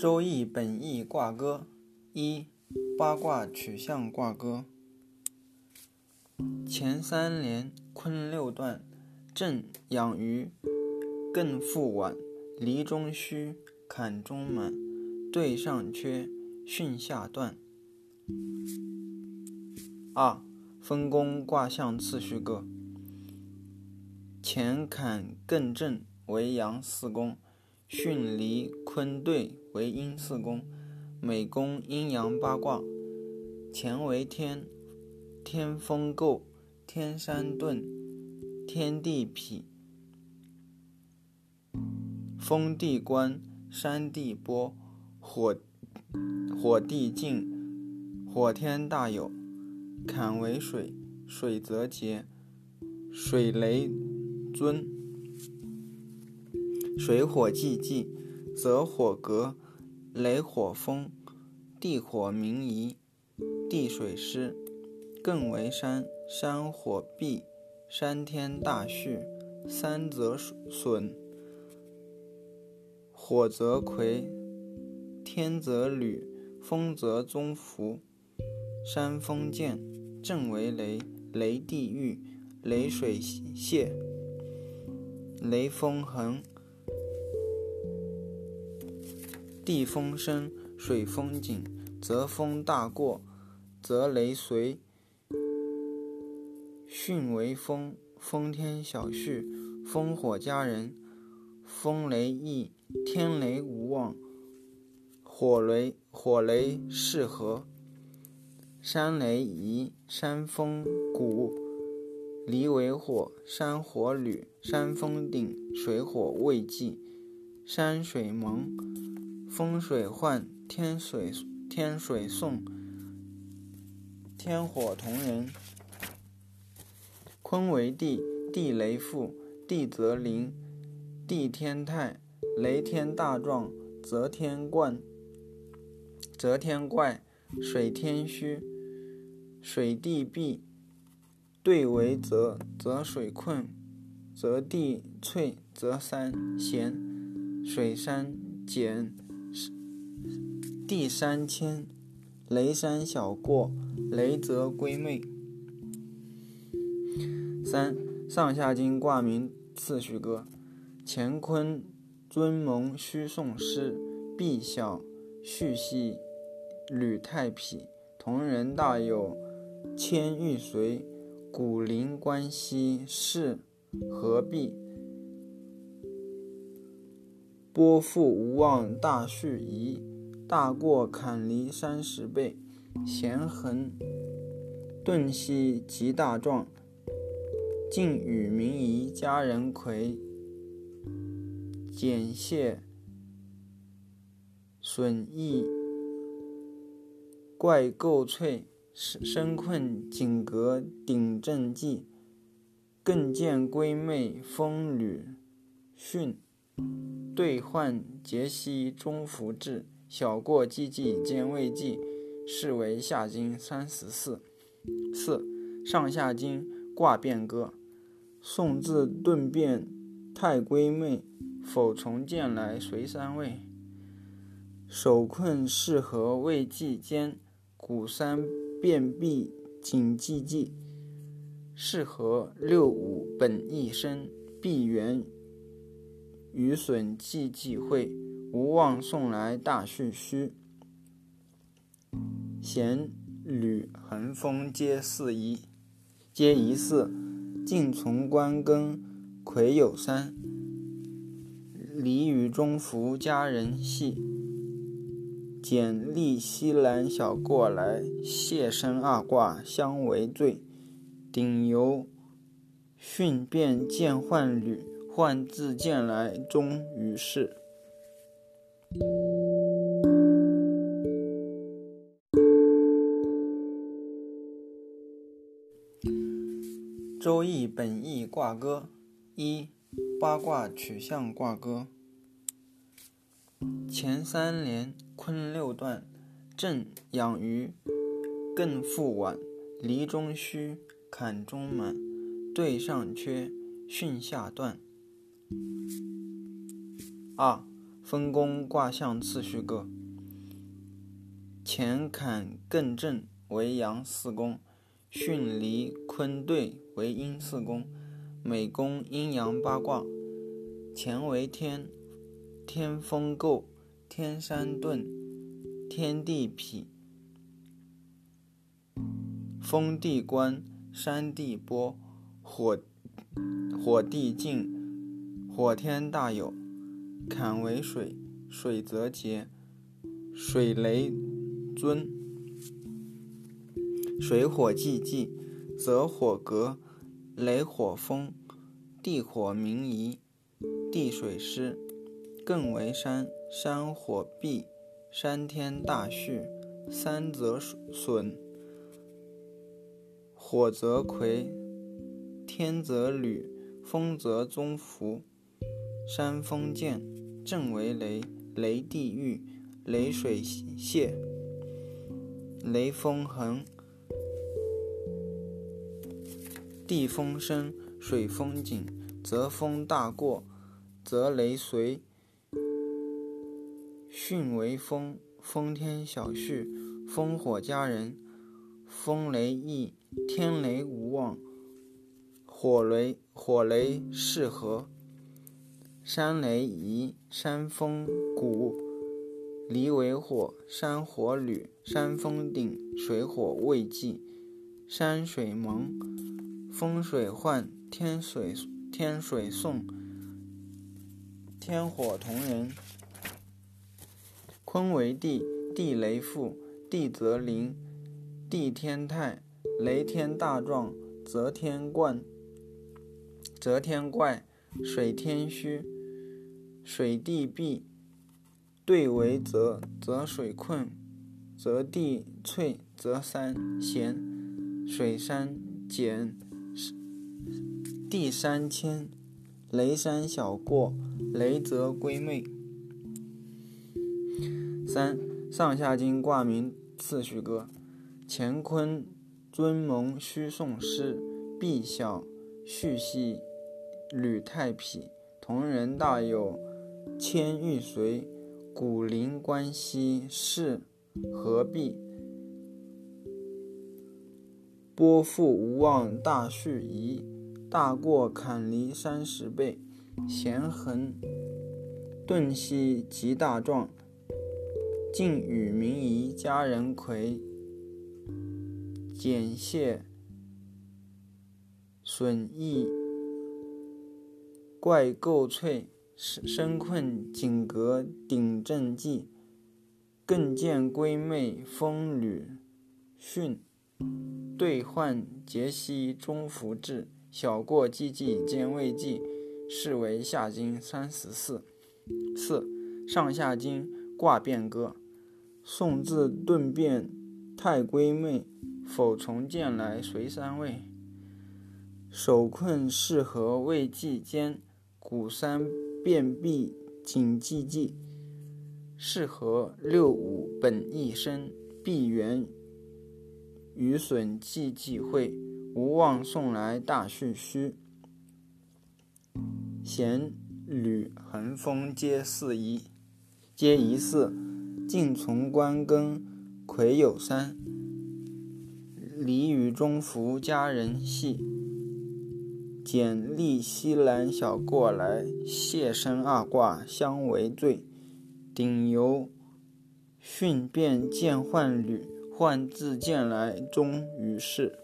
周易本义卦歌一八卦取象卦歌。前三连坤六段，震养鱼，艮复晚，离中虚，坎中满，兑上缺，巽下断。二分工卦象次序歌。乾坎艮震为阳四宫。巽离坤兑为阴四宫，每宫阴阳八卦。乾为天，天风姤，天山遁，天地痞，风地观，山地波，火火地静，火天大有。坎为水，水则节，水雷尊。水火既济，则火革；雷火风，地火明夷，地水湿。艮为山，山火闭，山天大畜，三则损，火则魁，天则履，风则宗福。山风见，震为雷，雷地狱，雷水泄，雷风横。地风生，水风紧，则风大过，则雷随。巽为风，风天小畜，风火家人，风雷易，天雷无妄，火雷火雷适合。山雷宜，山风谷，离为火，山火履，山风鼎，水火未济，山水蒙。风水患，天水天水送，天火同人。坤为地，地雷复，地则临，地天泰，雷天大壮，则天冠，则天怪，水天虚，水地闭，兑为泽，则水困，则地脆，则山咸，水山减。地三千，雷山小过，雷泽归妹。三上下经卦名次序歌：乾坤尊蒙须颂诗，毕小续系履太匹，同人大有千玉随，古灵关西是何必？波复无望大续夷。大过坎离三十倍，咸横顿息极大壮，晋与民夷家人魁，简谢损益怪构脆，身困井阁顶正寂，更见归妹风履巽，兑换节息中福至。小过积济兼未济，是为下经三十四。四上下经卦变歌。宋字顿变太归妹，否从见来随三位。手困适合未济间，古三变闭谨记记。适合六五本一生，闭元余损寂寂会。无望送来大畜虚，弦履横风皆四夷，皆疑似。尽从官庚癸酉三，离与中孚家人系。简历西南小过来，谢身二卦相为最。顶由巽变见换旅，换自见来终于是。周易本义卦歌一八卦取象卦歌。前三连坤六段，震养鱼，艮复晚，离中虚，坎中满，兑上缺，巽下断。二分宫卦象次序各：乾坎艮震为阳四宫，巽离坤兑为阴四宫。每宫阴阳八卦。乾为天，天风姤，天山遁，天地痞，风地观，山地波，火火地静，火天大有。坎为水，水则节，水雷尊，水火既济，则火革，雷火风，地火明夷，地水湿。艮为山，山火闭，山天大畜，三则损，火则魁，天则履，风则宗福，山风见。震为雷，雷地狱，雷水泄，雷风横，地风生，水风紧，则风大过，则雷随。巽为风，风天小畜，风火家人，风雷易，天雷无妄，火雷火雷适合。山雷移，山风谷，离为火，山火履，山风鼎，水火未济，山水蒙，风水患，天水天水送，天火同人。坤为地，地雷复，地则临，地天泰，雷天大壮，则天冠，则天怪。水天虚，水地闭，兑为泽，则水困，则地脆，则山咸，水山减，地山迁，雷山小过，雷泽归妹。三上下经卦名次序歌：乾坤尊蒙须颂诗，必小续细。吕太匹，同人大有，千玉随，古灵关西是何必？波复无望大续夷，大过坎离三十倍，咸横顿兮极大壮，晋与民夷家人魁，简谢损益。怪构翠，身困井阁鼎震寂，更见闺妹风履巽，兑换节息中孚至，小过既济兼未济，是为下经三十四。四上下经卦变歌，宋字顿变太闺妹，否从剑来随三位，手困是合未济间。古三变毕谨记记，是合六五本一生，必元余损既忌讳，无望送来大序虚。闲履横风皆四夷，皆疑似。晋从官庚癸酉三，离与中孚家人系。简历西兰小过来，谢生二卦相为最。顶由训变见换履，换自见来终于是。